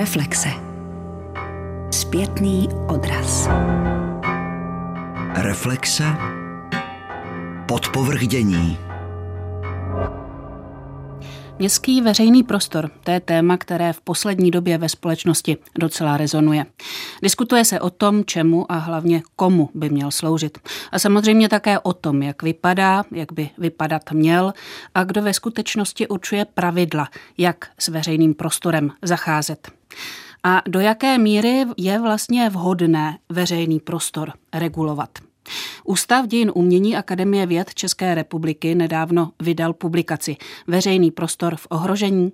Reflexe. Zpětný odraz. Reflexe. Podpovrdění. Městský veřejný prostor, to je téma, které v poslední době ve společnosti docela rezonuje. Diskutuje se o tom, čemu a hlavně komu by měl sloužit. A samozřejmě také o tom, jak vypadá, jak by vypadat měl a kdo ve skutečnosti určuje pravidla, jak s veřejným prostorem zacházet. A do jaké míry je vlastně vhodné veřejný prostor regulovat. Ústav dějin umění Akademie věd České republiky nedávno vydal publikaci Veřejný prostor v ohrožení,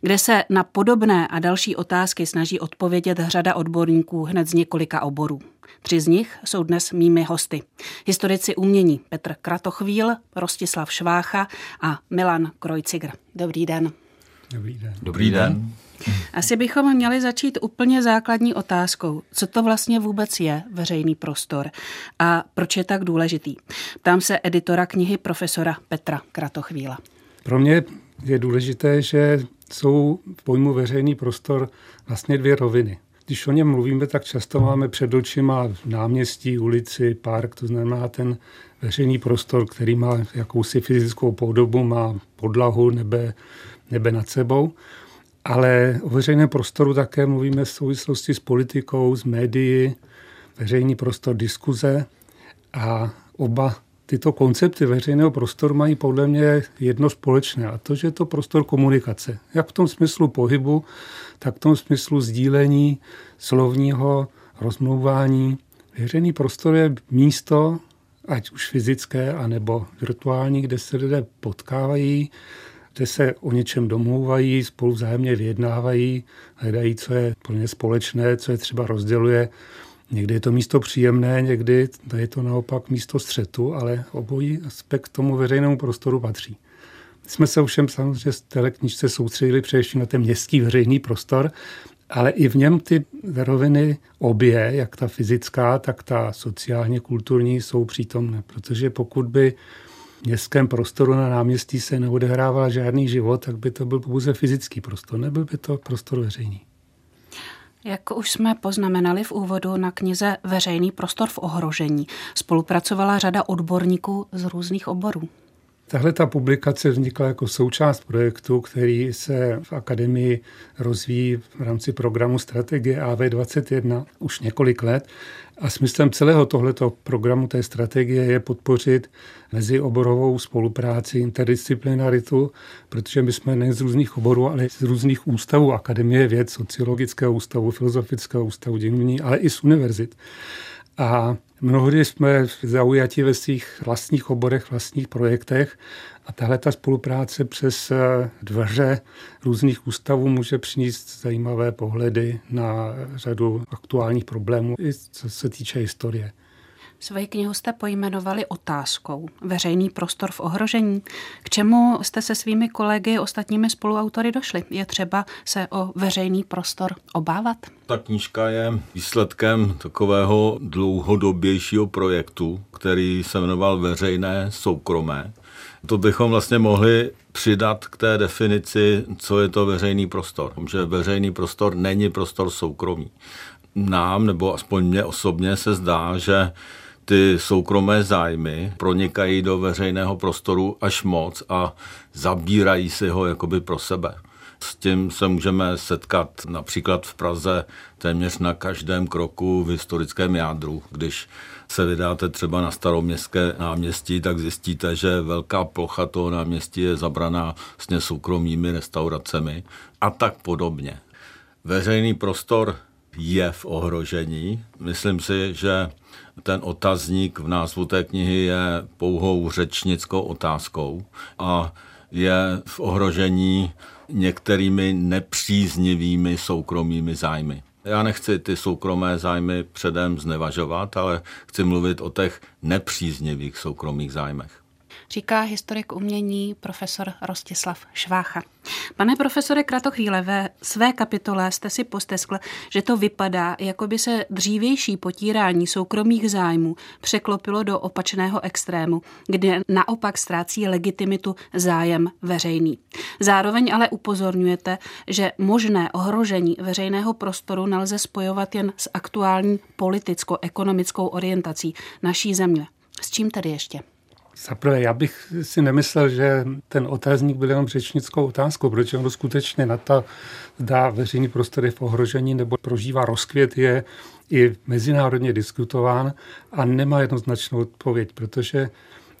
kde se na podobné a další otázky snaží odpovědět řada odborníků hned z několika oborů. Tři z nich jsou dnes mými hosty. Historici umění Petr Kratochvíl, Rostislav Švácha a Milan Krojcigr. Dobrý den. Dobrý den. Dobrý den. Asi bychom měli začít úplně základní otázkou. Co to vlastně vůbec je veřejný prostor a proč je tak důležitý? Ptám se editora knihy profesora Petra Kratochvíla. Pro mě je důležité, že jsou v pojmu veřejný prostor vlastně dvě roviny. Když o něm mluvíme, tak často máme před očima náměstí, ulici, park, to znamená ten veřejný prostor, který má jakousi fyzickou podobu, má podlahu, nebe, nebe nad sebou. Ale o veřejném prostoru také mluvíme v souvislosti s politikou, s médií, veřejný prostor diskuze a oba tyto koncepty veřejného prostoru mají podle mě jedno společné a to, že je to prostor komunikace. Jak v tom smyslu pohybu, tak v tom smyslu sdílení slovního rozmlouvání. Veřejný prostor je místo, ať už fyzické, anebo virtuální, kde se lidé potkávají, kde se o něčem domlouvají, spolu vzájemně vyjednávají, hledají, co je pro ně společné, co je třeba rozděluje. Někdy je to místo příjemné, někdy je to naopak místo střetu, ale obojí aspekt tomu veřejnému prostoru patří. My jsme se ovšem samozřejmě z té knižce soustředili především na ten městský veřejný prostor, ale i v něm ty roviny obě, jak ta fyzická, tak ta sociálně kulturní, jsou přítomné. Protože pokud by městském prostoru na náměstí se neodehrával žádný život, tak by to byl pouze fyzický prostor, nebyl by to prostor veřejný. Jak už jsme poznamenali v úvodu na knize Veřejný prostor v ohrožení, spolupracovala řada odborníků z různých oborů. Tahle ta publikace vznikla jako součást projektu, který se v akademii rozvíjí v rámci programu strategie AV21 už několik let. A smyslem celého tohoto programu té strategie je podpořit mezioborovou spolupráci, interdisciplinaritu, protože my jsme nejen z různých oborů, ale z různých ústavů, Akademie věd, Sociologického ústavu, Filozofického ústavu, dějiny, ale i z univerzit. A mnohdy jsme zaujati ve svých vlastních oborech, vlastních projektech a tahle ta spolupráce přes eh, dveře různých ústavů může přinést zajímavé pohledy na řadu aktuálních problémů, i co se týče historie. Svoji knihu jste pojmenovali otázkou Veřejný prostor v ohrožení. K čemu jste se svými kolegy, ostatními spoluautory došli? Je třeba se o veřejný prostor obávat? Ta knížka je výsledkem takového dlouhodobějšího projektu, který se jmenoval Veřejné soukromé. To bychom vlastně mohli přidat k té definici, co je to veřejný prostor. Že veřejný prostor není prostor soukromý. Nám, nebo aspoň mně osobně se zdá, že ty soukromé zájmy pronikají do veřejného prostoru až moc a zabírají si ho jakoby pro sebe. S tím se můžeme setkat například v Praze téměř na každém kroku v historickém jádru. Když se vydáte třeba na staroměstské náměstí, tak zjistíte, že velká plocha toho náměstí je zabraná vlastně soukromými restauracemi a tak podobně. Veřejný prostor je v ohrožení. Myslím si, že ten otazník v názvu té knihy je pouhou řečnickou otázkou a je v ohrožení některými nepříznivými soukromými zájmy. Já nechci ty soukromé zájmy předem znevažovat, ale chci mluvit o těch nepříznivých soukromých zájmech říká historik umění profesor Rostislav Švácha. Pane profesore Kratochvíle, ve své kapitole jste si posteskl, že to vypadá, jako by se dřívější potírání soukromých zájmů překlopilo do opačného extrému, kde naopak ztrácí legitimitu zájem veřejný. Zároveň ale upozorňujete, že možné ohrožení veřejného prostoru nelze spojovat jen s aktuální politicko-ekonomickou orientací naší země. S čím tedy ještě? Zaprvé, já bych si nemyslel, že ten otázník byl jenom řečnickou otázkou, protože on skutečně na to dá veřejný prostor je v ohrožení nebo prožívá rozkvět, je i mezinárodně diskutován a nemá jednoznačnou odpověď, protože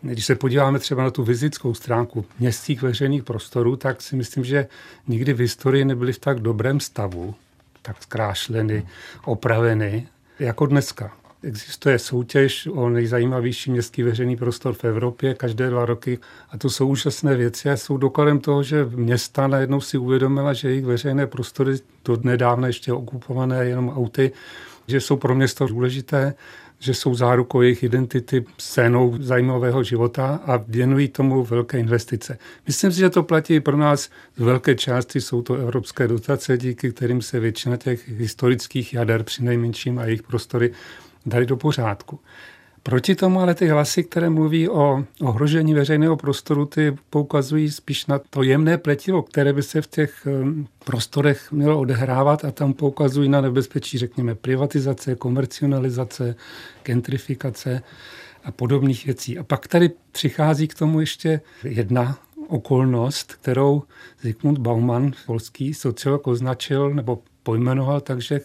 když se podíváme třeba na tu vizickou stránku městských veřejných prostorů, tak si myslím, že nikdy v historii nebyly v tak dobrém stavu, tak zkrášleny, opraveny, jako dneska. Existuje soutěž o nejzajímavější městský veřejný prostor v Evropě každé dva roky a to jsou úžasné věci a jsou dokladem toho, že města najednou si uvědomila, že jejich veřejné prostory, to nedávno ještě okupované jenom auty, že jsou pro město důležité, že jsou zárukou jejich identity, scénou zajímavého života a věnují tomu velké investice. Myslím si, že to platí pro nás z velké části. Jsou to evropské dotace, díky kterým se většina těch historických jader při nejmenším a jejich prostory dali do pořádku. Proti tomu ale ty hlasy, které mluví o ohrožení veřejného prostoru, ty poukazují spíš na to jemné pletivo, které by se v těch prostorech mělo odehrávat a tam poukazují na nebezpečí, řekněme, privatizace, komercionalizace, gentrifikace a podobných věcí. A pak tady přichází k tomu ještě jedna okolnost, kterou Zygmunt Bauman, polský sociolog, označil nebo pojmenoval, takže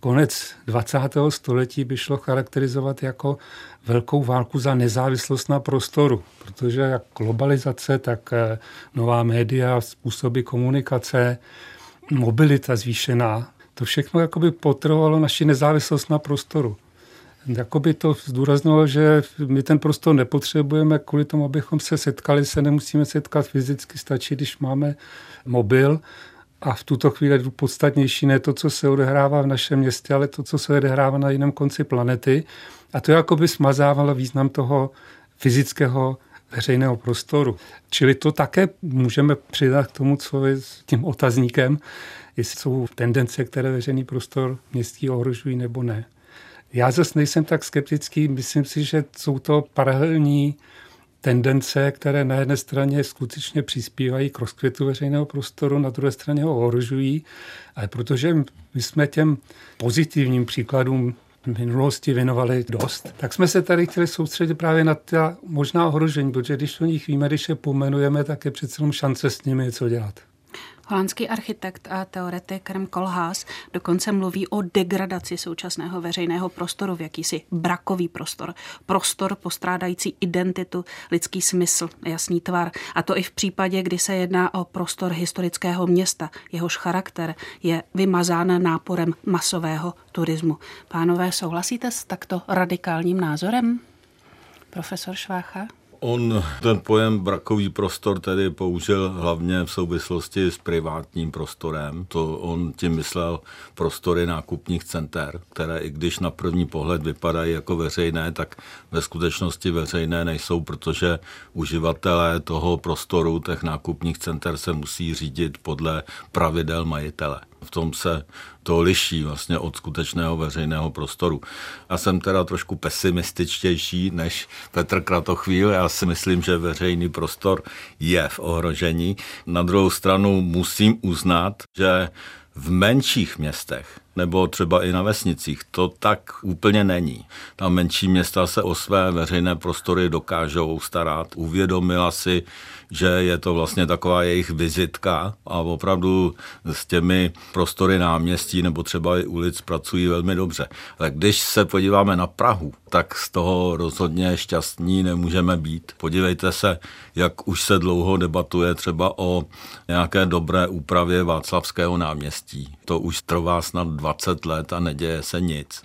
konec 20. století by šlo charakterizovat jako velkou válku za nezávislost na prostoru, protože jak globalizace, tak eh, nová média, způsoby komunikace, mobilita zvýšená, to všechno jakoby potrovalo naši nezávislost na prostoru. Jakoby to zdůraznilo, že my ten prostor nepotřebujeme kvůli tomu, abychom se setkali, se nemusíme setkat fyzicky, stačí, když máme mobil a v tuto chvíli podstatnější ne to, co se odehrává v našem městě, ale to, co se odehrává na jiném konci planety. A to jako by smazávalo význam toho fyzického veřejného prostoru. Čili to také můžeme přidat k tomu, co je s tím otazníkem, jestli jsou tendence, které veřejný prostor městí ohrožují nebo ne. Já zase nejsem tak skeptický, myslím si, že jsou to paralelní tendence, které na jedné straně skutečně přispívají k rozkvětu veřejného prostoru, na druhé straně ho ohrožují, ale protože my jsme těm pozitivním příkladům v minulosti věnovali dost, tak jsme se tady chtěli soustředit právě na ta možná ohrožení, protože když o nich víme, když je pomenujeme, tak je přece jenom šance s nimi něco dělat. Holandský architekt a teoretik Rem Koolhaas dokonce mluví o degradaci současného veřejného prostoru v jakýsi brakový prostor. Prostor postrádající identitu, lidský smysl, jasný tvar. A to i v případě, kdy se jedná o prostor historického města. Jehož charakter je vymazán náporem masového turismu. Pánové, souhlasíte s takto radikálním názorem? Profesor Švácha? On ten pojem brakový prostor tedy použil hlavně v souvislosti s privátním prostorem. To on tím myslel prostory nákupních center, které i když na první pohled vypadají jako veřejné, tak ve skutečnosti veřejné nejsou, protože uživatelé toho prostoru, těch nákupních center se musí řídit podle pravidel majitele. V tom se to liší vlastně od skutečného veřejného prostoru. Já jsem teda trošku pesimističtější než Petr Kratochvíl. Já si myslím, že veřejný prostor je v ohrožení. Na druhou stranu musím uznat, že v menších městech nebo třeba i na vesnicích. To tak úplně není. Ta menší města se o své veřejné prostory dokážou starat. Uvědomila si, že je to vlastně taková jejich vizitka a opravdu s těmi prostory náměstí nebo třeba i ulic pracují velmi dobře. Ale když se podíváme na Prahu, tak z toho rozhodně šťastní nemůžeme být. Podívejte se, jak už se dlouho debatuje třeba o nějaké dobré úpravě Václavského náměstí. To už trvá snad 20 let a neděje se nic.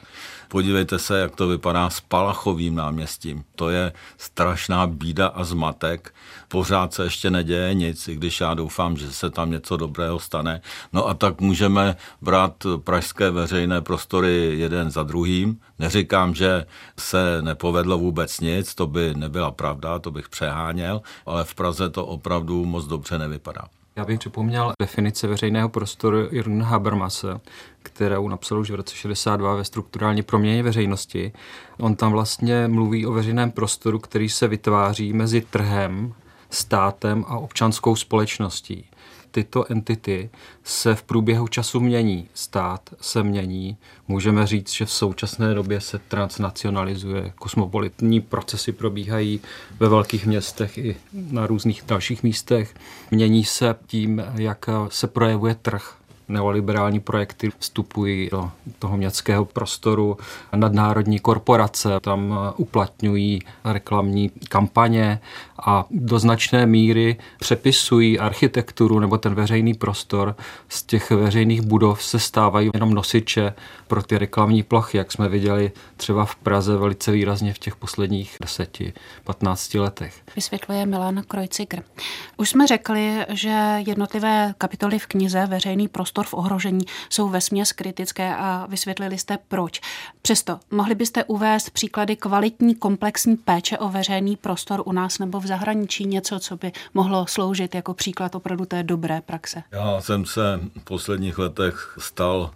Podívejte se, jak to vypadá s Palachovým náměstím. To je strašná bída a zmatek. Pořád se ještě neděje nic, i když já doufám, že se tam něco dobrého stane. No a tak můžeme brát pražské veřejné prostory jeden za druhým. Neříkám, že se nepovedlo vůbec nic, to by nebyla pravda, to bych přeháněl, ale v Praze to opravdu moc dobře nevypadá. Já bych připomněl definici veřejného prostoru Jürgen Habermase, kterou napsal už v roce 62 ve strukturální proměně veřejnosti. On tam vlastně mluví o veřejném prostoru, který se vytváří mezi trhem, státem a občanskou společností tyto entity se v průběhu času mění. Stát se mění. Můžeme říct, že v současné době se transnacionalizuje. Kosmopolitní procesy probíhají ve velkých městech i na různých dalších místech. Mění se tím, jak se projevuje trh neoliberální projekty vstupují do toho městského prostoru, nadnárodní korporace tam uplatňují reklamní kampaně a do značné míry přepisují architekturu nebo ten veřejný prostor. Z těch veřejných budov se stávají jenom nosiče pro ty reklamní plochy, jak jsme viděli třeba v Praze velice výrazně v těch posledních 10-15 letech. Vysvětluje Milan Krojcikr. Už jsme řekli, že jednotlivé kapitoly v knize Veřejný prostor v ohrožení jsou vesměs kritické a vysvětlili jste proč. Přesto mohli byste uvést příklady kvalitní komplexní péče o veřejný prostor u nás nebo v zahraničí něco, co by mohlo sloužit jako příklad opravdu té dobré praxe? Já jsem se v posledních letech stal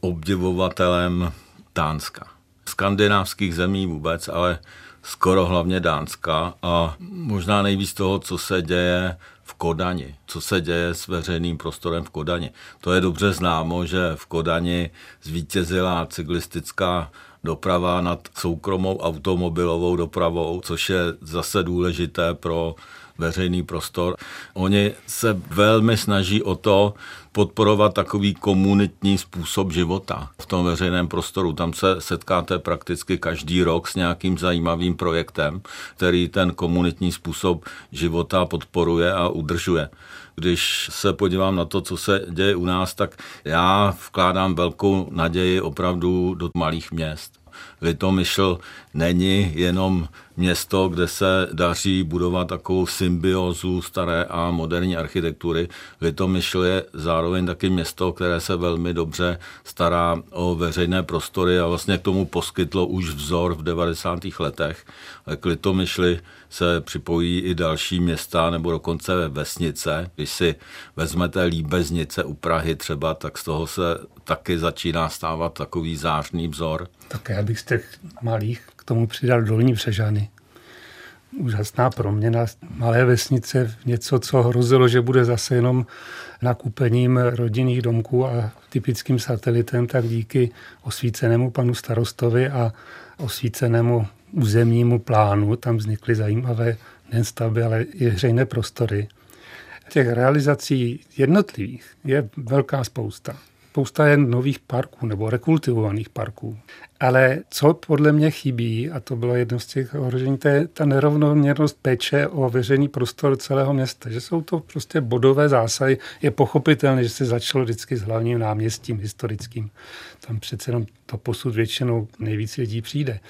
obdivovatelem Dánska. Skandinávských zemí vůbec, ale skoro hlavně Dánska a možná nejvíc toho, co se děje v Kodani, co se děje s veřejným prostorem v Kodani. To je dobře známo, že v Kodani zvítězila cyklistická doprava nad soukromou automobilovou dopravou, což je zase důležité pro veřejný prostor. Oni se velmi snaží o to podporovat takový komunitní způsob života v tom veřejném prostoru. Tam se setkáte prakticky každý rok s nějakým zajímavým projektem, který ten komunitní způsob života podporuje a udržuje když se podívám na to, co se děje u nás, tak já vkládám velkou naději opravdu do malých měst. Litomyšl není jenom město, kde se daří budovat takovou symbiozu staré a moderní architektury. Litomyšl je zároveň taky město, které se velmi dobře stará o veřejné prostory a vlastně k tomu poskytlo už vzor v 90. letech. K Litomyšli se připojí i další města nebo dokonce vesnice. Když si vezmete Líbeznice u Prahy třeba, tak z toho se taky začíná stávat takový zářný vzor. Tak já bych z těch malých k tomu přidal Dolní Přežany. Úžasná proměna malé vesnice v něco, co hrozilo, že bude zase jenom nakupením rodinných domků a typickým satelitem, tak díky osvícenému panu starostovi a osvícenému územnímu plánu tam vznikly zajímavé nejen stavby, ale i hřejné prostory. Těch realizací jednotlivých je velká spousta spousta jen nových parků nebo rekultivovaných parků. Ale co podle mě chybí, a to bylo jedno z těch ohrožení, to je ta nerovnoměrnost péče o veřejný prostor celého města. Že jsou to prostě bodové zásahy. Je pochopitelné, že se začalo vždycky s hlavním náměstím historickým. Tam přece jenom to posud většinou nejvíc lidí přijde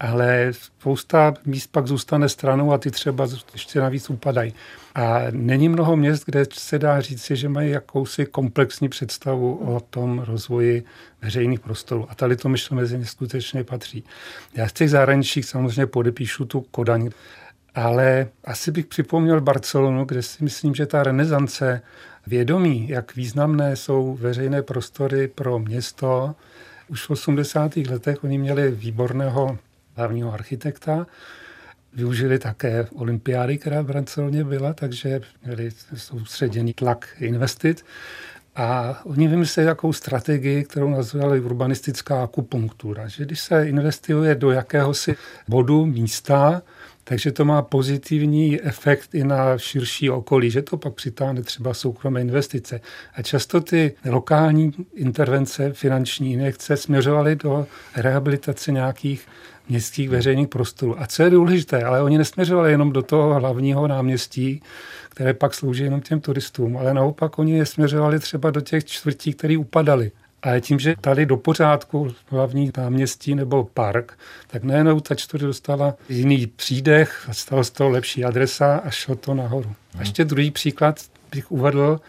ale spousta míst pak zůstane stranou a ty třeba ještě navíc upadají. A není mnoho měst, kde se dá říct, že mají jakousi komplexní představu o tom rozvoji veřejných prostorů. A tady to myšlo mezi ně skutečně patří. Já z těch zahraničích samozřejmě podepíšu tu Kodaň, ale asi bych připomněl Barcelonu, kde si myslím, že ta renesance vědomí, jak významné jsou veřejné prostory pro město, už v 80. letech oni měli výborného hlavního architekta. Využili také olympiády, která v Barceloně byla, takže měli soustředěný tlak investit. A oni vymysleli takovou strategii, kterou nazvali urbanistická akupunktura, že když se investuje do jakéhosi bodu, místa, takže to má pozitivní efekt i na širší okolí, že to pak přitáhne třeba soukromé investice. A často ty lokální intervence, finanční injekce směřovaly do rehabilitace nějakých městských veřejných prostorů. A co je důležité, ale oni nesměřovali jenom do toho hlavního náměstí, které pak slouží jenom těm turistům, ale naopak oni je směřovali třeba do těch čtvrtí, které upadaly. A tím, že tady do pořádku hlavní náměstí nebo park, tak nejenom ta čtvrť dostala jiný přídech, stala z toho lepší adresa a šlo to nahoru. A ještě druhý příklad bych uvedl.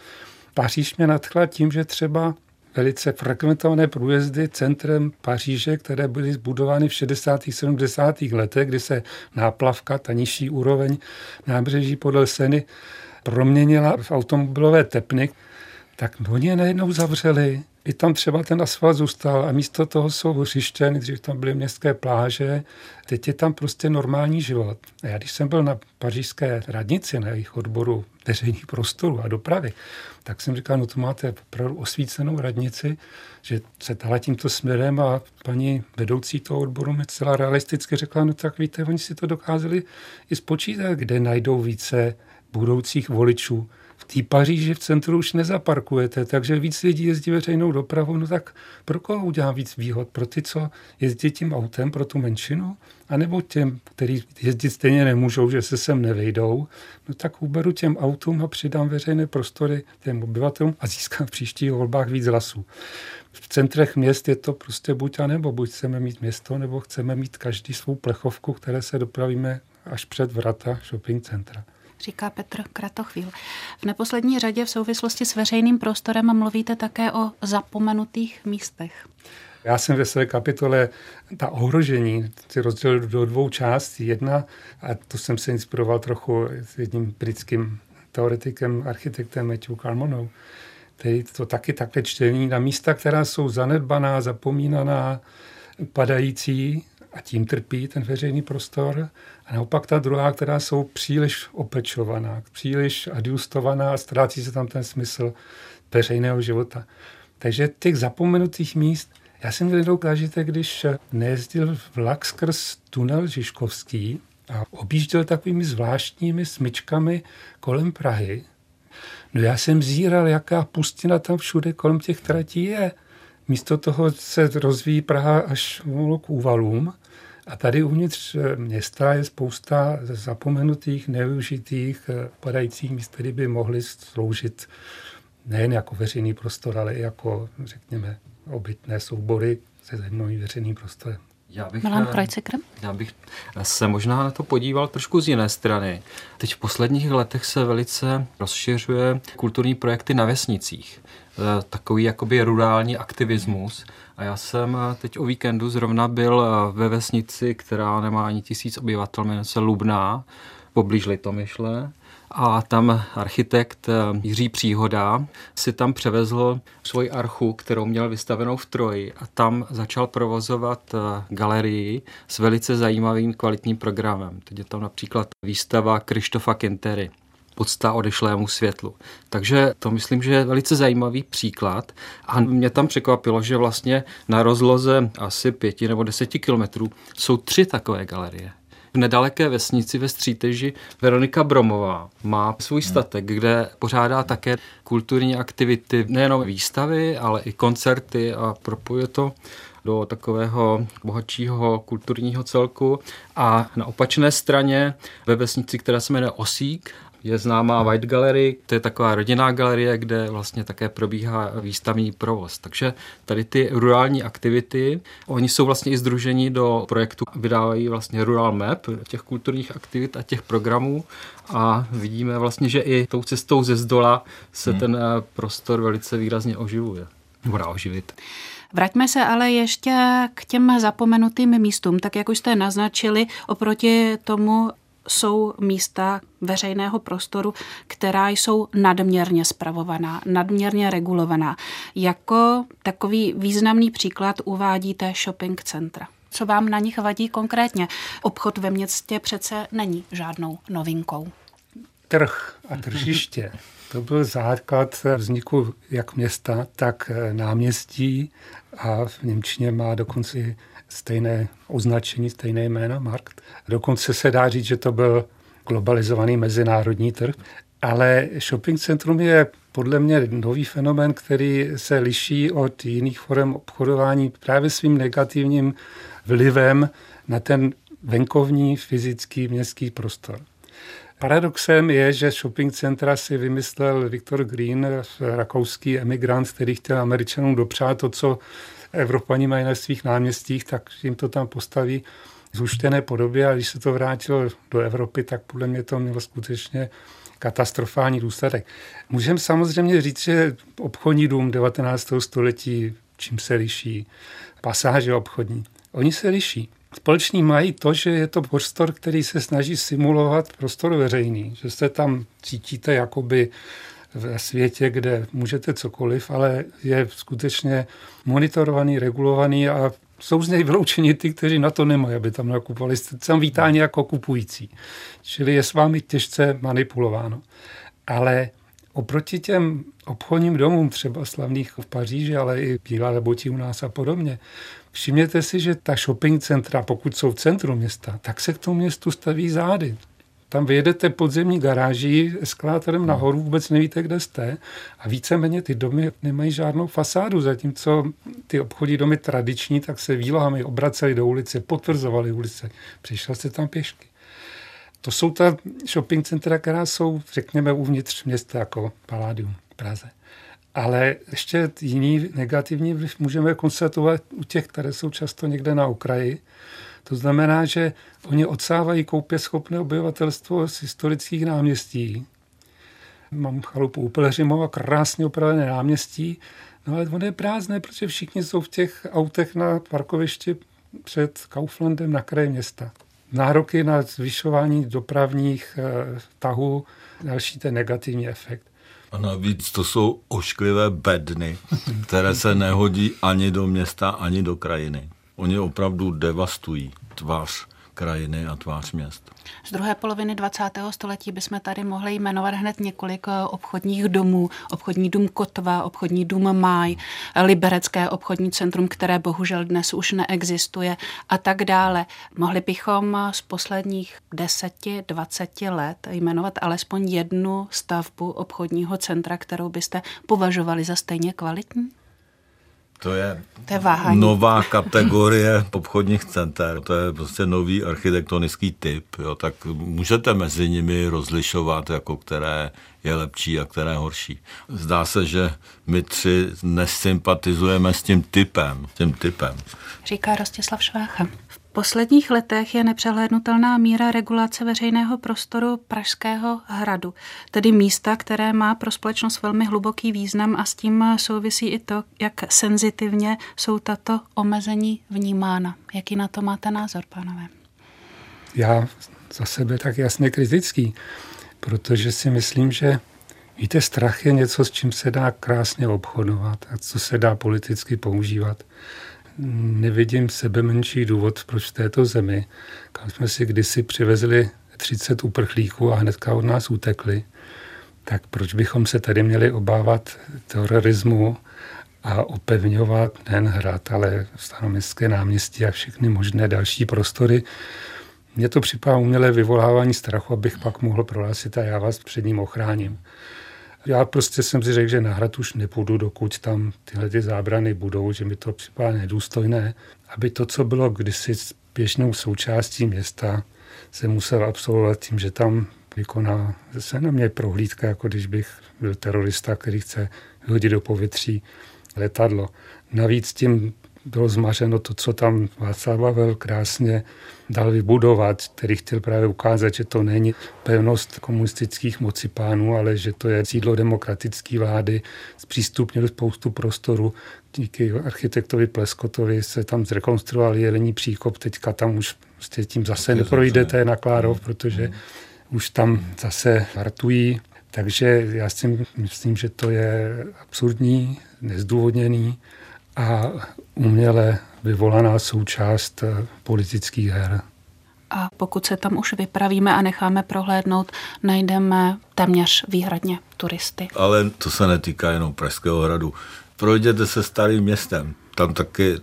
Paříž mě nadchla tím, že třeba velice frekventované průjezdy centrem Paříže, které byly zbudovány v 60. 70. letech, kdy se náplavka, ta nižší úroveň nábřeží podle Seny proměnila v automobilové tepny, tak oni je najednou zavřeli. I tam třeba ten asfalt zůstal a místo toho jsou hřiště, nejdřív tam byly městské pláže, teď je tam prostě normální život. A já když jsem byl na pařížské radnici, na jejich odboru veřejných prostorů a dopravy, tak jsem říkal, no to máte opravdu osvícenou radnici, že se dala tímto směrem a paní vedoucí toho odboru mi celá realisticky řekla, no tak víte, oni si to dokázali i spočítat, kde najdou více budoucích voličů v té Paříži v centru už nezaparkujete, takže víc lidí jezdí veřejnou dopravou, no tak pro koho udělám víc výhod? Pro ty, co jezdí tím autem, pro tu menšinu? A nebo těm, kteří jezdit stejně nemůžou, že se sem nevejdou? No tak uberu těm autům a přidám veřejné prostory těm obyvatelům a získám v příštích volbách víc hlasů. V centrech měst je to prostě buď a nebo. Buď chceme mít město, nebo chceme mít každý svou plechovku, které se dopravíme až před vrata shopping centra říká Petr Kratochvíl. V neposlední řadě v souvislosti s veřejným prostorem mluvíte také o zapomenutých místech. Já jsem ve své kapitole ta ohrožení si rozdělil do dvou částí. Jedna, a to jsem se inspiroval trochu s jedním britským teoretikem, architektem Matthew Carmonou, který to taky takhle čtení na místa, která jsou zanedbaná, zapomínaná, upadající a tím trpí ten veřejný prostor. A naopak ta druhá, která jsou příliš opečovaná, příliš adjustovaná a ztrácí se tam ten smysl veřejného života. Takže těch zapomenutých míst, já jsem měl jednou zážitek, když nejezdil vlak skrz tunel Žižkovský a objížděl takovými zvláštními smyčkami kolem Prahy. No já jsem zíral, jaká pustina tam všude kolem těch tratí je. Místo toho se rozvíjí Praha až k úvalům a tady uvnitř eh, města je spousta zapomenutých, nevyužitých, eh, padajících míst, které by mohly sloužit nejen jako veřejný prostor, ale i jako, řekněme, obytné soubory se zajímavým veřejným prostorem. Já bych, Milan eh, já bych se možná na to podíval trošku z jiné strany. Teď v posledních letech se velice rozšiřuje kulturní projekty na vesnicích. Takový jakoby rurální aktivismus. A já jsem eh, teď o víkendu zrovna byl eh, ve vesnici, která nemá ani tisíc obyvatel, jmenuje se Lubná, poblíž Litomyšle. A tam architekt eh, Jiří Příhoda si tam převezl svoji archu, kterou měl vystavenou v Troji a tam začal provozovat galerii s velice zajímavým kvalitním programem. Teď je tam například výstava Krištofa Kentery podsta odešlému světlu. Takže to myslím, že je velice zajímavý příklad a mě tam překvapilo, že vlastně na rozloze asi pěti nebo deseti kilometrů jsou tři takové galerie. V nedaleké vesnici ve Stříteži Veronika Bromová má svůj hmm. statek, kde pořádá také kulturní aktivity, nejenom výstavy, ale i koncerty a propojuje to do takového bohatšího kulturního celku. A na opačné straně ve vesnici, která se jmenuje Osík, je známá White Gallery, to je taková rodinná galerie, kde vlastně také probíhá výstavní provoz. Takže tady ty rurální aktivity, oni jsou vlastně i združení do projektu, vydávají vlastně Rural Map těch kulturních aktivit a těch programů a vidíme vlastně, že i tou cestou ze zdola se hmm. ten eh, prostor velice výrazně oživuje. Bude oživit. Vraťme se ale ještě k těm zapomenutým místům. Tak jak už jste naznačili, oproti tomu jsou místa veřejného prostoru, která jsou nadměrně spravovaná, nadměrně regulovaná. Jako takový významný příklad uvádíte shopping centra. Co vám na nich vadí konkrétně? Obchod ve městě přece není žádnou novinkou. Trh a tržiště. To byl základ vzniku jak města, tak náměstí a v Němčině má dokonce stejné označení, stejné jméno, markt. Dokonce se dá říct, že to byl globalizovaný mezinárodní trh. Ale shopping centrum je podle mě nový fenomén, který se liší od jiných forem obchodování právě svým negativním vlivem na ten venkovní fyzický městský prostor. Paradoxem je, že shopping centra si vymyslel Viktor Green, rakouský emigrant, který chtěl Američanům dopřát to, co Evropani mají na svých náměstích, tak jim to tam postaví v zúštěné podobě a když se to vrátilo do Evropy, tak podle mě to mělo skutečně katastrofální důsledek. Můžeme samozřejmě říct, že obchodní dům 19. století, čím se liší, pasáže obchodní, oni se liší. společný mají to, že je to prostor, který se snaží simulovat prostor veřejný, že se tam cítíte jakoby ve světě, kde můžete cokoliv, ale je skutečně monitorovaný, regulovaný a jsou z něj vyloučeni ty, kteří na to nemají, aby tam nakupovali. Jste tam vítáni jako kupující. Čili je s vámi těžce manipulováno. Ale oproti těm obchodním domům, třeba slavných v Paříži, ale i Bílá lebotí u nás a podobně, všimněte si, že ta shopping centra, pokud jsou v centru města, tak se k tomu městu staví zády. Tam vyjedete podzemní garáží eskalátorem nahoru, vůbec nevíte, kde jste a víceméně ty domy nemají žádnou fasádu, zatímco ty obchodní domy tradiční, tak se výlohami obraceli do ulice, potvrzovali ulice. Přišel jste tam pěšky. To jsou ta shopping centra, která jsou, řekněme, uvnitř města, jako Paládium v Praze. Ale ještě jiný negativní vliv můžeme konstatovat u těch, které jsou často někde na okraji, to znamená, že oni odsávají koupě schopné obyvatelstvo z historických náměstí. Mám chalupu u Pelhřimova, krásně opravené náměstí, no ale ono je prázdné, protože všichni jsou v těch autech na parkovišti před Kauflandem na kraji města. Nároky na zvyšování dopravních eh, tahů, další ten negativní efekt. A navíc to jsou ošklivé bedny, které se nehodí ani do města, ani do krajiny. Oni opravdu devastují tvář krajiny a tvář měst. Z druhé poloviny 20. století bychom tady mohli jmenovat hned několik eh, obchodních domů. Obchodní dům Kotva, obchodní dům Máj, Liberecké obchodní centrum, které bohužel dnes už neexistuje a tak dále. Mohli bychom z posledních 10-20 let jmenovat alespoň jednu stavbu obchodního centra, kterou byste považovali za stejně kvalitní? To je, to je váhání. nová kategorie obchodních center. To je prostě nový architektonický typ. Jo. Tak můžete mezi nimi rozlišovat, jako které je lepší a které horší. Zdá se, že my tři nesympatizujeme s tím typem. S tím typem. Říká Rostislav Švácha. V posledních letech je nepřehlédnutelná míra regulace veřejného prostoru Pražského hradu, tedy místa, které má pro společnost velmi hluboký význam a s tím souvisí i to, jak senzitivně jsou tato omezení vnímána. Jaký na to máte názor, pánové? Já za sebe tak jasně kritický, protože si myslím, že Víte, strach je něco, s čím se dá krásně obchodovat a co se dá politicky používat nevidím sebe menší důvod, proč v této zemi, kam jsme si kdysi přivezli 30 uprchlíků a hnedka od nás utekli, tak proč bychom se tady měli obávat terorismu a opevňovat nejen hrad, ale staroměstské náměstí a všechny možné další prostory. Mně to připadá umělé vyvolávání strachu, abych pak mohl prohlásit a já vás před ním ochráním. Já prostě jsem si řekl, že na hrad už nepůjdu, dokud tam tyhle ty zábrany budou, že mi to připadá nedůstojné, aby to, co bylo kdysi běžnou součástí města, se musel absolvovat tím, že tam vykoná se na mě prohlídka, jako když bych byl terorista, který chce vyhodit do povětří letadlo. Navíc tím bylo zmařeno to, co tam Václav Havel krásně dal vybudovat, který chtěl právě ukázat, že to není pevnost komunistických mocipánů, ale že to je sídlo demokratické vlády, zpřístupnil spoustu prostoru. Díky architektovi Pleskotovi se tam zrekonstruoval jelení příkop, teďka tam už prostě tím zase neprojdete na Klárov, protože mm. už tam zase vartují. Takže já si myslím, že to je absurdní, nezdůvodněný a uměle vyvolaná součást eh, politických her. A pokud se tam už vypravíme a necháme prohlédnout, najdeme téměř výhradně turisty. Ale to se netýká jenom Pražského hradu. Projděte se starým městem, tam taky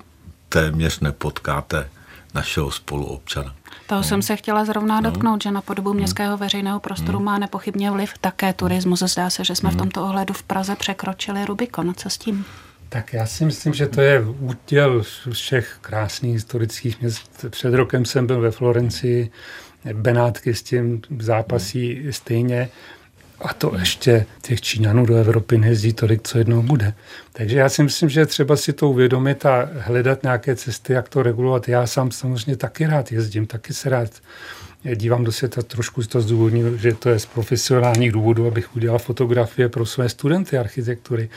téměř nepotkáte našeho spoluobčana. Toho no. jsem se chtěla zrovna no. dotknout, že na podobu městského veřejného prostoru no. má nepochybně vliv také turismus. Zdá se, že jsme no. v tomto ohledu v Praze překročili Rubikon. Co s tím? Tak já si myslím, že to je úděl všech krásných historických měst. Před rokem jsem byl ve Florencii, Benátky s tím zápasí stejně. A to ještě těch Číňanů do Evropy nejezdí tolik, co jednou bude. Takže já si myslím, že třeba si to uvědomit a hledat nějaké cesty, jak to regulovat. Já sám samozřejmě taky rád jezdím, taky se rád dívám do světa, trošku to zdůvodnil, že to je z profesionálních důvodů, abych udělal fotografie pro své studenty architektury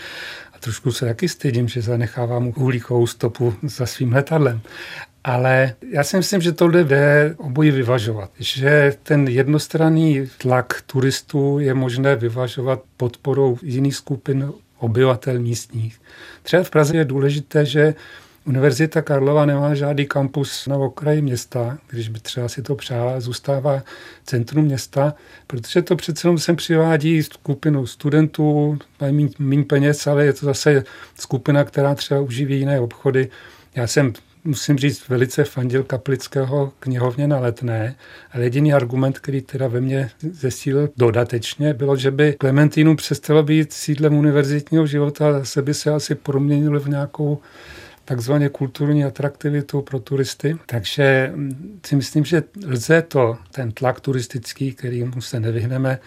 trošku se taky stydím, že zanechávám uhlíkovou stopu za svým letadlem. Ale já si myslím, že tohle jde obojí vyvažovat. Že ten jednostranný tlak turistů je možné vyvažovat podporou jiných skupin obyvatel místních. Třeba v Praze je důležité, že Univerzita Karlova nemá žádný kampus na okraji města, když by třeba si to přála, zůstává centrum města, protože to přece jenom sem přivádí skupinu studentů, mají méně peněz, ale je to zase skupina, která třeba uživí jiné obchody. Já jsem musím říct, velice fandil Kaplického knihovně na letné, ale jediný argument, který teda ve mně zesílil dodatečně, bylo, že by Klementínum přestalo být sídlem univerzitního života a zase by se asi proměnilo v nějakou takzvaně kulturní atraktivitu pro turisty. Takže mm, si myslím, že lze to, ten tlak turistický, kterýmu se nevyhneme,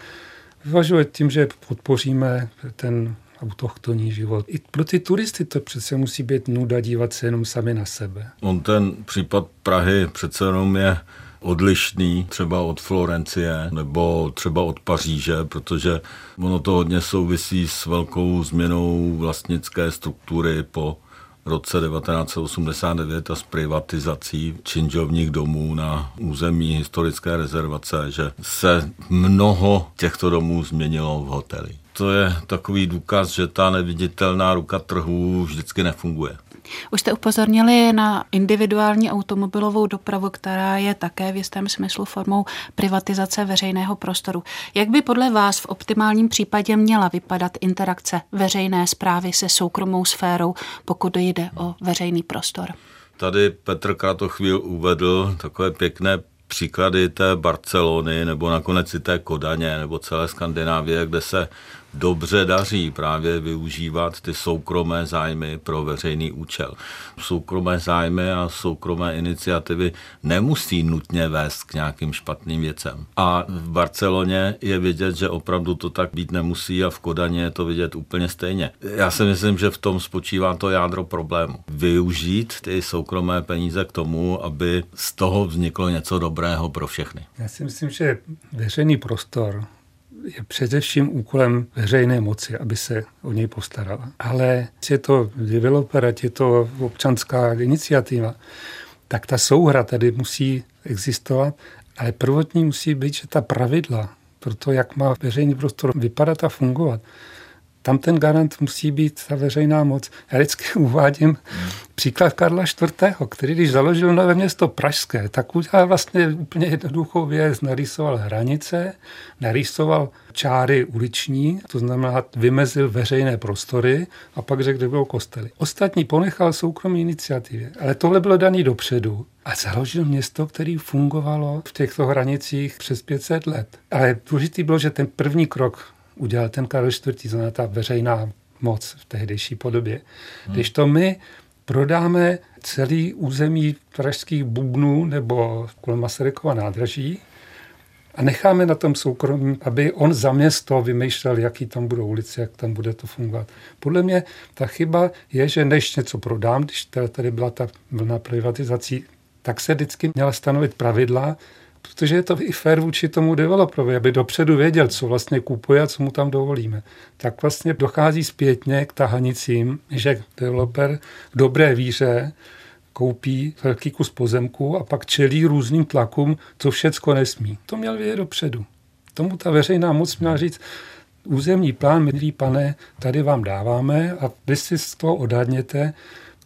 vyvažovat tím, že podpoříme ten autochtonní život. I pro ty turisty to přece musí být nuda dívat se jenom sami na sebe. On ten případ Prahy přece jenom je odlišný třeba od Florencie nebo třeba od Paříže, protože ono to hodně souvisí s velkou změnou vlastnické struktury po roce 1989 a s privatizací činžovních domů na území historické rezervace, že se mnoho těchto domů změnilo v hotely. To je takový důkaz, že ta neviditelná ruka trhu vždycky nefunguje. Už jste upozornili na individuální automobilovou dopravu, která je také v jistém smyslu formou privatizace veřejného prostoru. Jak by podle vás v optimálním případě měla vypadat interakce veřejné zprávy se soukromou sférou, pokud jde o veřejný prostor? Tady Petr Kratochvíl uvedl takové pěkné příklady té Barcelony nebo nakonec i té Kodaně nebo celé Skandinávie, kde se dobře daří právě využívat ty soukromé zájmy pro veřejný účel. Soukromé zájmy a soukromé iniciativy nemusí nutně vést k nějakým špatným věcem. A v Barceloně je vidět, že opravdu to tak být nemusí a v Kodaně je to vidět úplně stejně. Já si myslím, že v tom spočívá to jádro problému. Využít ty soukromé peníze k tomu, aby z toho vzniklo něco dobrého pro všechny. Já si myslím, že veřejný prostor je především úkolem veřejné moci, aby se o něj postarala. Ale je to developer, ať je to občanská iniciativa, tak ta souhra tady musí existovat, ale prvotní musí být, že ta pravidla pro to, jak má veřejný prostor vypadat a fungovat, tam ten garant musí být ta veřejná moc. Já vždycky uvádím příklad Karla IV., který když založil nové město Pražské, tak udělal vlastně úplně jednoduchou věc. Narýsoval hranice, narýsoval čáry uliční, to znamená vymezil veřejné prostory a pak řekl, kde budou kostely. Ostatní ponechal soukromí iniciativě, ale tohle bylo daný dopředu a založil město, které fungovalo v těchto hranicích přes 500 let. Ale důležitý bylo, že ten první krok udělal ten Karel IV., to znamená ta veřejná moc v tehdejší podobě. Hmm. Když to my prodáme celý území pražských bubnů nebo kolem Masarykova nádraží a necháme na tom soukromí, aby on za město vymýšlel, jaký tam budou ulice, jak tam bude to fungovat. Podle mě ta chyba je, že než něco prodám, když tady byla ta vlna privatizací, tak se vždycky měla stanovit pravidla, protože je to i fair vůči tomu developerovi, aby dopředu věděl, co vlastně kupuje a co mu tam dovolíme. Tak vlastně dochází zpětně k tahanicím, že developer v dobré víře koupí velký kus pozemku a pak čelí různým tlakům, co všecko nesmí. To měl vědět dopředu. Tomu ta veřejná moc měla říct, územní plán, milý pane, tady vám dáváme a vy si z toho odhadněte,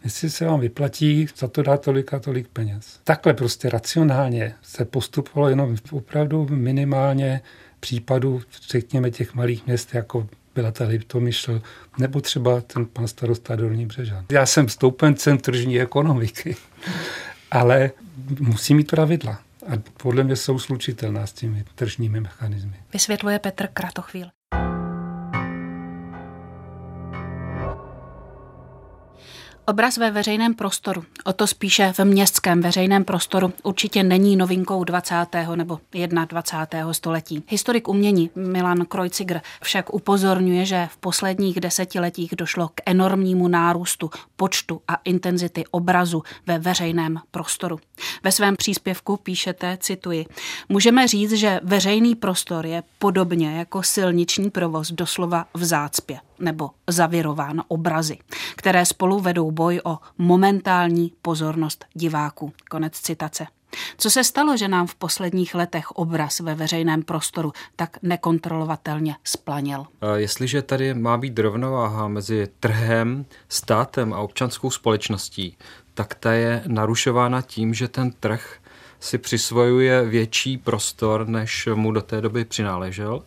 jestli se vám vyplatí za to dát tolik a tolik peněz. Takhle prostě racionálně se postupovalo jenom opravdu minimálně případů, řekněme, těch malých měst, jako byla ta Liptomyšl, nebo třeba ten pan starosta Dolní Břežan. Já jsem stoupencem tržní ekonomiky, ale musí mít pravidla. A podle mě jsou slučitelná s těmi tržními mechanismy. Vysvětluje Petr Kratochvíl. Obraz ve veřejném prostoru, o to spíše v městském veřejném prostoru, určitě není novinkou 20. nebo 21. století. Historik umění Milan Kreuziger však upozorňuje, že v posledních desetiletích došlo k enormnímu nárůstu počtu a intenzity obrazu ve veřejném prostoru. Ve svém příspěvku píšete, cituji, můžeme říct, že veřejný prostor je podobně jako silniční provoz doslova v zácpě nebo zavirován obrazy, které spolu vedou boj o momentální pozornost diváků. Konec citace. Co se stalo, že nám v posledních letech obraz ve veřejném prostoru tak nekontrolovatelně splaněl? Jestliže tady má být rovnováha mezi trhem, státem a občanskou společností, tak ta je narušována tím, že ten trh si přisvojuje větší prostor, než mu do té doby přináležel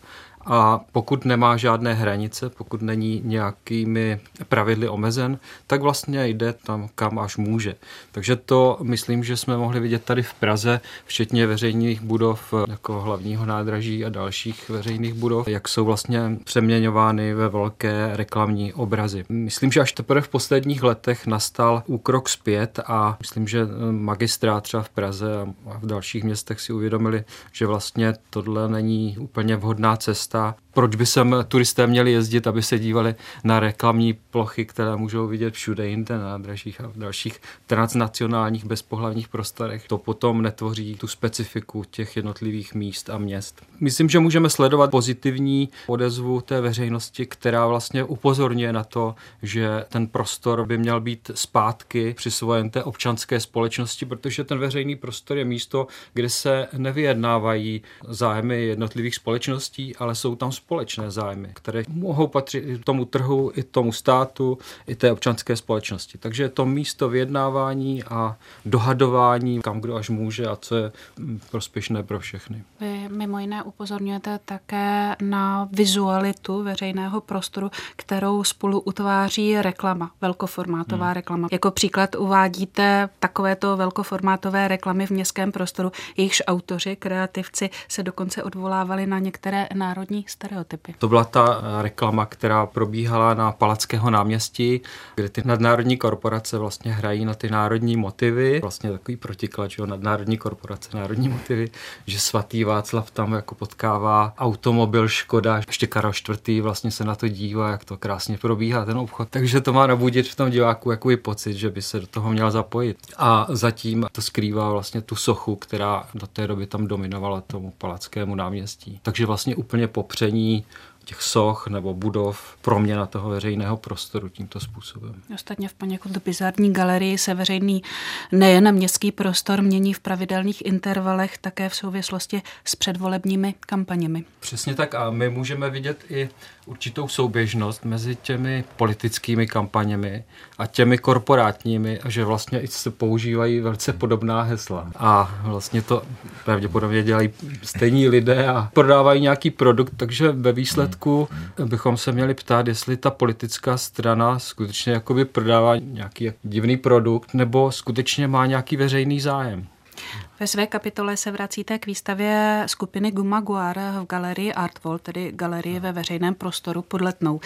a pokud nemá žádné hranice, pokud není nějakými pravidly omezen, tak vlastně jde tam, kam až může. Takže to myslím, že jsme mohli vidět tady v Praze, včetně veřejných budov jako hlavního nádraží a dalších veřejných budov, jak jsou vlastně přeměňovány ve velké reklamní obrazy. Myslím, že až teprve v posledních letech nastal úkrok zpět a myslím, že magistrát třeba v Praze a v dalších městech si uvědomili, že vlastně tohle není úplně vhodná cesta cesta. Proč by sem turisté měli jezdit, aby se dívali na reklamní plochy, které můžou vidět všude jinde na nádražích a v dalších transnacionálních bezpohlavních prostorech. To potom netvoří tu specifiku těch jednotlivých míst a měst. Myslím, že můžeme sledovat pozitivní odezvu té veřejnosti, která vlastně upozorňuje na to, že ten prostor by měl být zpátky přisvojen té občanské společnosti, protože ten veřejný prostor je místo, kde se nevyjednávají zájmy jednotlivých společností, ale jsou tam společné zájmy, které mohou patřit i tomu trhu, i tomu státu, i té občanské společnosti. Takže je to místo vyjednávání a dohadování, kam kdo až může a co je mm, prospěšné pro všechny. Vy mimo jiné upozorňujete také na vizualitu veřejného prostoru, kterou spolu utváří reklama, velkoformátová hmm. reklama. Jako příklad uvádíte takovéto velkoformátové reklamy v městském prostoru, jejichž autoři, kreativci se dokonce odvolávali na některé národní stereotypy. To byla ta eh, reklama, která probíhala na Palackého náměstí, kde ty nadnárodní korporace vlastně hrají na ty národní motivy. Vlastně takový protiklad, že jo, nadnárodní korporace, národní motivy, že svatý Václav tam jako potkává automobil Škoda, ještě Karel IV. vlastně se na to dívá, jak to krásně probíhá ten obchod. Takže to má nabudit v tom diváku jakový pocit, že by se do toho měl zapojit. A zatím to skrývá vlastně tu sochu, která do té doby tam dominovala tomu Palackému náměstí. Takže vlastně úplně popřed vytvoření těch soch nebo budov, proměna toho veřejného prostoru tímto způsobem. Ostatně v poněkud bizarní galerii se veřejný nejen městský prostor mění v pravidelných intervalech, také v souvislosti s předvolebními kampaněmi. Přesně tak a my můžeme vidět i určitou souběžnost mezi těmi politickými kampaněmi a těmi korporátními a že vlastně i se používají velice podobná hesla. A vlastně to pravděpodobně dělají stejní lidé a prodávají nějaký produkt, takže ve výsledku bychom se měli ptát, jestli ta politická strana skutečně jakoby prodává nějaký divný produkt nebo skutečně má nějaký veřejný zájem. Ve své kapitole se vracíte k výstavě skupiny Gumaguar v galerii Artwall, tedy galerii ve veřejném prostoru pod Letnou.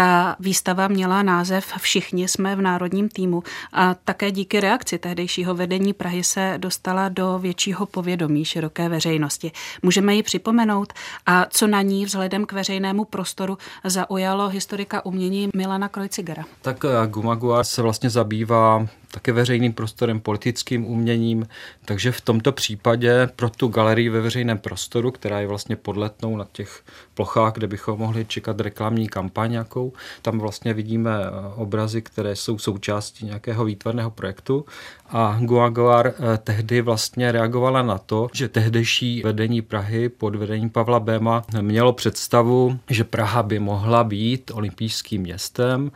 Ta výstava měla název Všichni jsme v národním týmu a také díky reakci tehdejšího vedení Prahy se dostala do většího povědomí široké veřejnosti. Můžeme ji připomenout a co na ní vzhledem k veřejnému prostoru zaujalo historika umění Milana Krojcigera. Tak eh, Gumaguar se vlastně zabývá také veřejným prostorem, politickým uměním, takže v tomto případě pro tu galerii ve veřejném prostoru, která je vlastně podletnou na těch plochách, kde bychom mohli čekat reklamní kampaň nějakou, tam vlastně vidíme eh, obrazy, které jsou součástí nějakého výtvarného projektu. A Guaguar eh, tehdy vlastně reagovala na to, že tehdejší vedení Prahy pod vedením Pavla Béma mělo představu, že Praha by mohla být olympijským městem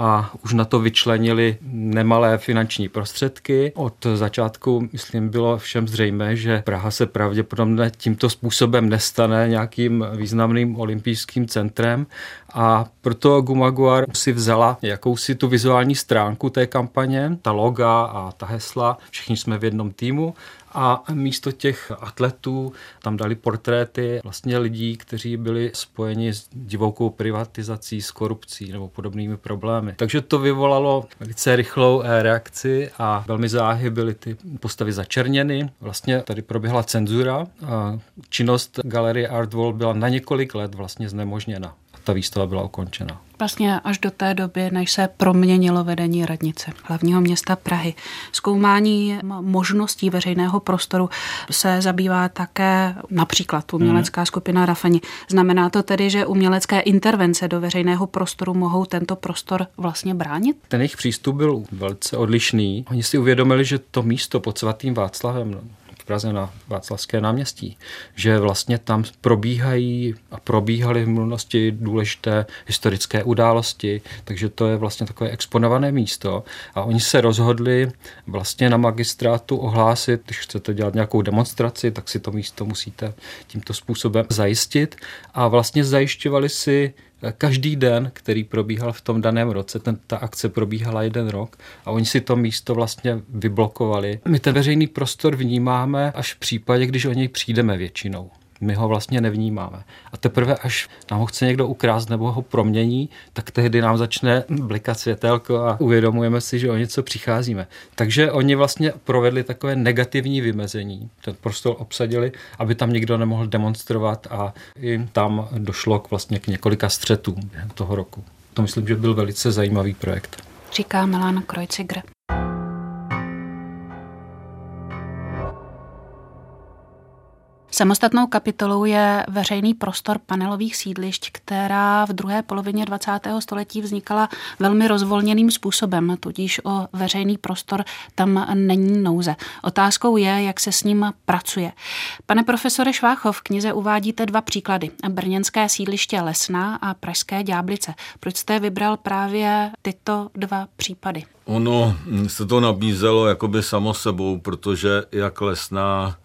a už na to vyčlenili nemalé finanční prostředky. Od začátku, myslím, bylo všem zřejmé, že Praha se pravděpodobně tímto způsobem nestane nějakým významným olympijským centrem. A proto Gumaguar si vzala jakousi tu vizuální stránku té kampaně, ta loga a ta hesla, všichni jsme v jednom týmu a místo těch atletů tam dali portréty vlastně lidí, kteří byli spojeni s divokou privatizací, s korupcí nebo podobnými problémy. Takže to vyvolalo velice rychlou eh, reakci a velmi záhy byly ty postavy začerněny. Vlastně tady proběhla cenzura a činnost galerie Art Wall byla na několik let vlastně znemožněna. Ta výstava byla ukončena. Vlastně až do té doby, než se proměnilo vedení radnice hlavního města Prahy. Zkoumání možností veřejného prostoru se zabývá také například umělecká skupina Rafani. Znamená to tedy, že umělecké intervence do veřejného prostoru mohou tento prostor vlastně bránit? Ten jejich přístup byl velice odlišný. Oni si uvědomili, že to místo pod svatým Václavem Praze na Václavské náměstí, že vlastně tam probíhají a probíhaly v minulosti důležité historické události, takže to je vlastně takové exponované místo. A oni se rozhodli vlastně na magistrátu ohlásit, když chcete dělat nějakou demonstraci, tak si to místo musíte tímto způsobem zajistit. A vlastně zajišťovali si každý den, který probíhal v tom daném roce, ten, ta akce probíhala jeden rok a oni si to místo vlastně vyblokovali. My ten veřejný prostor vnímáme až v případě, když o něj přijdeme většinou my ho vlastně nevnímáme. A teprve, až nám ho chce někdo ukrást nebo ho promění, tak tehdy nám začne blikat světelko a uvědomujeme si, že o něco přicházíme. Takže oni vlastně provedli takové negativní vymezení. Ten prostor obsadili, aby tam nikdo nemohl demonstrovat a i tam došlo k vlastně k několika střetům během toho roku. To myslím, že byl velice zajímavý projekt. Říká Milana Krojcigr. Samostatnou kapitolou je veřejný prostor panelových sídlišť, která v druhé polovině 20. století vznikala velmi rozvolněným způsobem, tudíž o veřejný prostor tam není nouze. Otázkou je, jak se s ním pracuje. Pane profesore Šváchov, v knize uvádíte dva příklady. Brněnské sídliště Lesná a Pražské Ďáblice. Proč jste vybral právě tyto dva případy? Ono se to nabízelo jakoby samo sebou, protože jak Lesná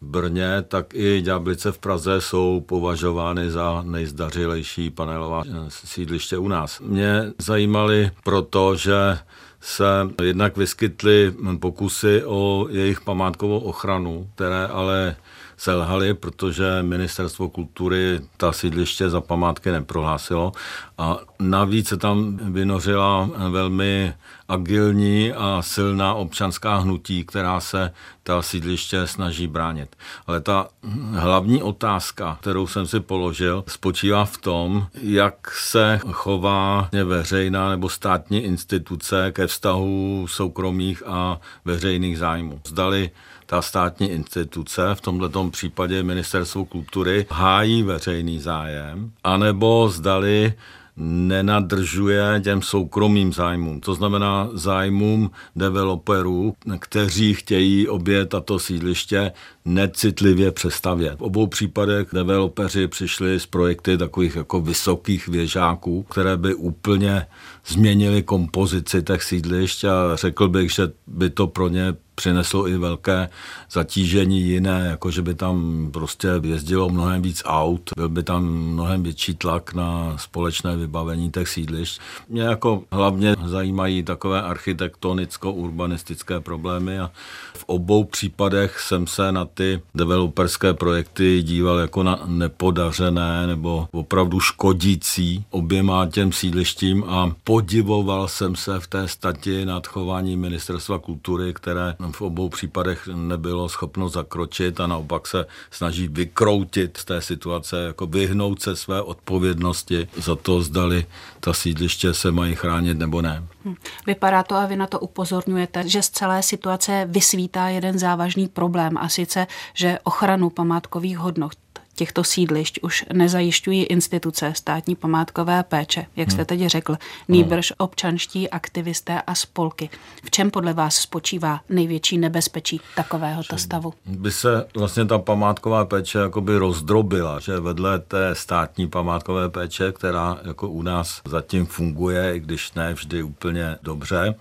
Brně, tak i Ďáblice v Praze jsou považovány za nejzdařilejší panelová eh, sídliště u nás. Mě zajímaly proto, že se jednak vyskytly pokusy o jejich památkovou ochranu, které ale selhaly, protože ministerstvo kultury ta sídliště za památky neprohlásilo a navíc se tam vynořila velmi agilní a silná občanská hnutí, která se ta sídliště snaží bránit. Ale ta hlavní otázka, kterou jsem si položil, spočívá v tom, jak se chová veřejná nebo státní instituce ke vztahu soukromých a veřejných zájmů. Zdali ta státní instituce, v tomto případě Ministerstvo kultury, hájí veřejný zájem, anebo zdali nenadržuje těm soukromým zájmům. To znamená zájmům developerů, kteří chtějí obě tato sídliště necitlivě přestavět. V obou případech developeři přišli s projekty takových jako vysokých věžáků, které by úplně změnili kompozici těch sídlišť a řekl bych, že by to pro ně přineslo i velké zatížení jiné, jako že by tam prostě jezdilo mnohem víc aut, byl by tam mnohem větší tlak na společné vybavení těch sídlišť. Mě jako hlavně zajímají takové architektonicko-urbanistické problémy a v obou případech jsem se na ty developerské projekty díval jako na nepodařené nebo opravdu škodící oběma těm sídlištím a podivoval jsem se v té stati nad chování ministerstva kultury, které v obou případech nebylo schopno zakročit a naopak se snaží vykroutit z té situace, jako vyhnout se své odpovědnosti za to, zdali ta sídliště se mají chránit nebo ne. Hm. Vypadá to a vy na to upozorňujete, že z celé situace vysvítá jeden závažný problém a sice, že ochranu památkových hodnot těchto sídlišť už nezajišťují instituce státní památkové péče, jak jste hmm. teď řekl, nýbrž občanští aktivisté a spolky. V čem podle vás spočívá největší nebezpečí takovéhoto stavu? By se vlastně ta památková péče jakoby rozdrobila, že vedle té státní památkové péče, která jako u nás zatím funguje, i když ne vždy úplně dobře,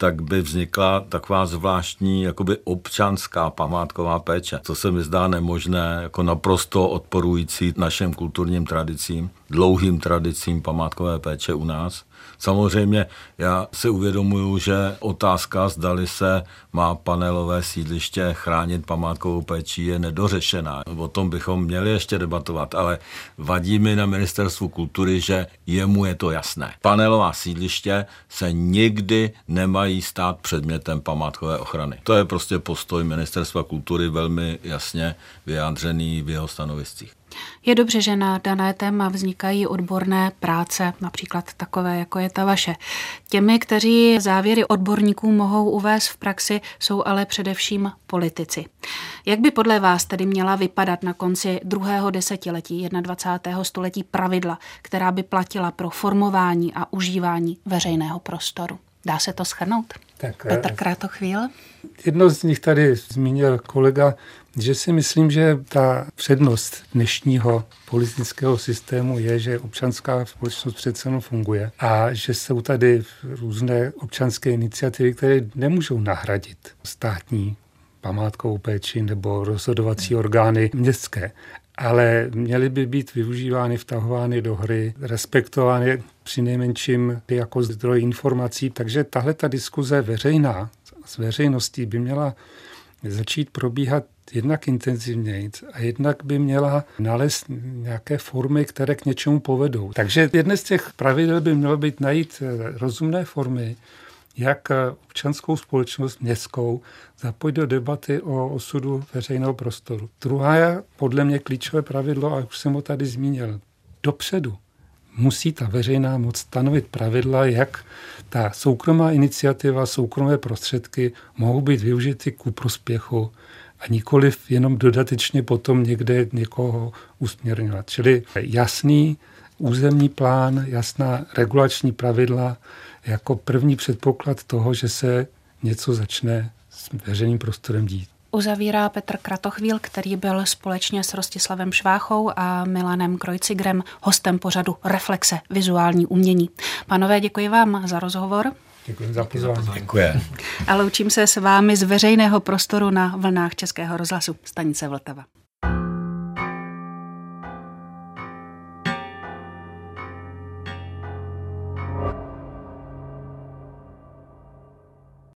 tak by vznikla taková zvláštní jakoby občanská památková péče, co se mi zdá nemožné, jako naprosto odporující našim kulturním tradicím, dlouhým tradicím památkové péče u nás. Samozřejmě já si uvědomuju, že otázka, zdali se má panelové sídliště chránit památkovou péčí, je nedořešená. O tom bychom měli ještě debatovat, ale vadí mi na ministerstvu kultury, že jemu je to jasné. Panelová sídliště se nikdy nemají stát předmětem památkové ochrany. To je prostě postoj ministerstva kultury velmi jasně vyjádřený v jeho stanoviscích. Je dobře, že na dané téma vznikají odborné práce, například takové, jako je ta vaše. Těmi, kteří závěry odborníků mohou uvést v praxi, jsou ale především politici. Jak by podle vás tedy měla vypadat na konci druhého desetiletí 21. století pravidla, která by platila pro formování a užívání veřejného prostoru? Dá se to schrnout? Tak, Petr eh, Krátochvíl? Jedno z nich tady zmínil kolega, že si myslím, že ta přednost dnešního politického systému je, že občanská společnost přece jenom funguje a že jsou tady různé občanské iniciativy, které nemůžou nahradit státní památkovou péči nebo rozhodovací orgány městské ale měly by být využívány, vtahovány do hry, respektovány při nejmenším jako zdroj informací. Takže tahle ta diskuze veřejná s veřejností by měla začít probíhat jednak intenzivněji a jednak by měla nalézt nějaké formy, které k něčemu povedou. Takže jedné z těch pravidel by mělo být najít rozumné formy, jak občanskou společnost městskou zapojit do debaty o osudu veřejného prostoru. Druhá je podle mě klíčové pravidlo, a už jsem ho tady zmínil, dopředu musí ta veřejná moc stanovit pravidla, jak ta soukromá iniciativa, soukromé prostředky mohou být využity ku prospěchu a nikoliv jenom dodatečně potom někde někoho usměrňovat. Čili jasný územní plán, jasná regulační pravidla jako první předpoklad toho, že se něco začne s veřejným prostorem dít. Uzavírá Petr Kratochvíl, který byl společně s Rostislavem Šváchou a Milanem Krojcigrem hostem pořadu Reflexe vizuální umění. Panové, děkuji vám za rozhovor. Děkuji za pozvání. Děkuji. A loučím se s vámi z veřejného prostoru na vlnách Českého rozhlasu stanice Vltava.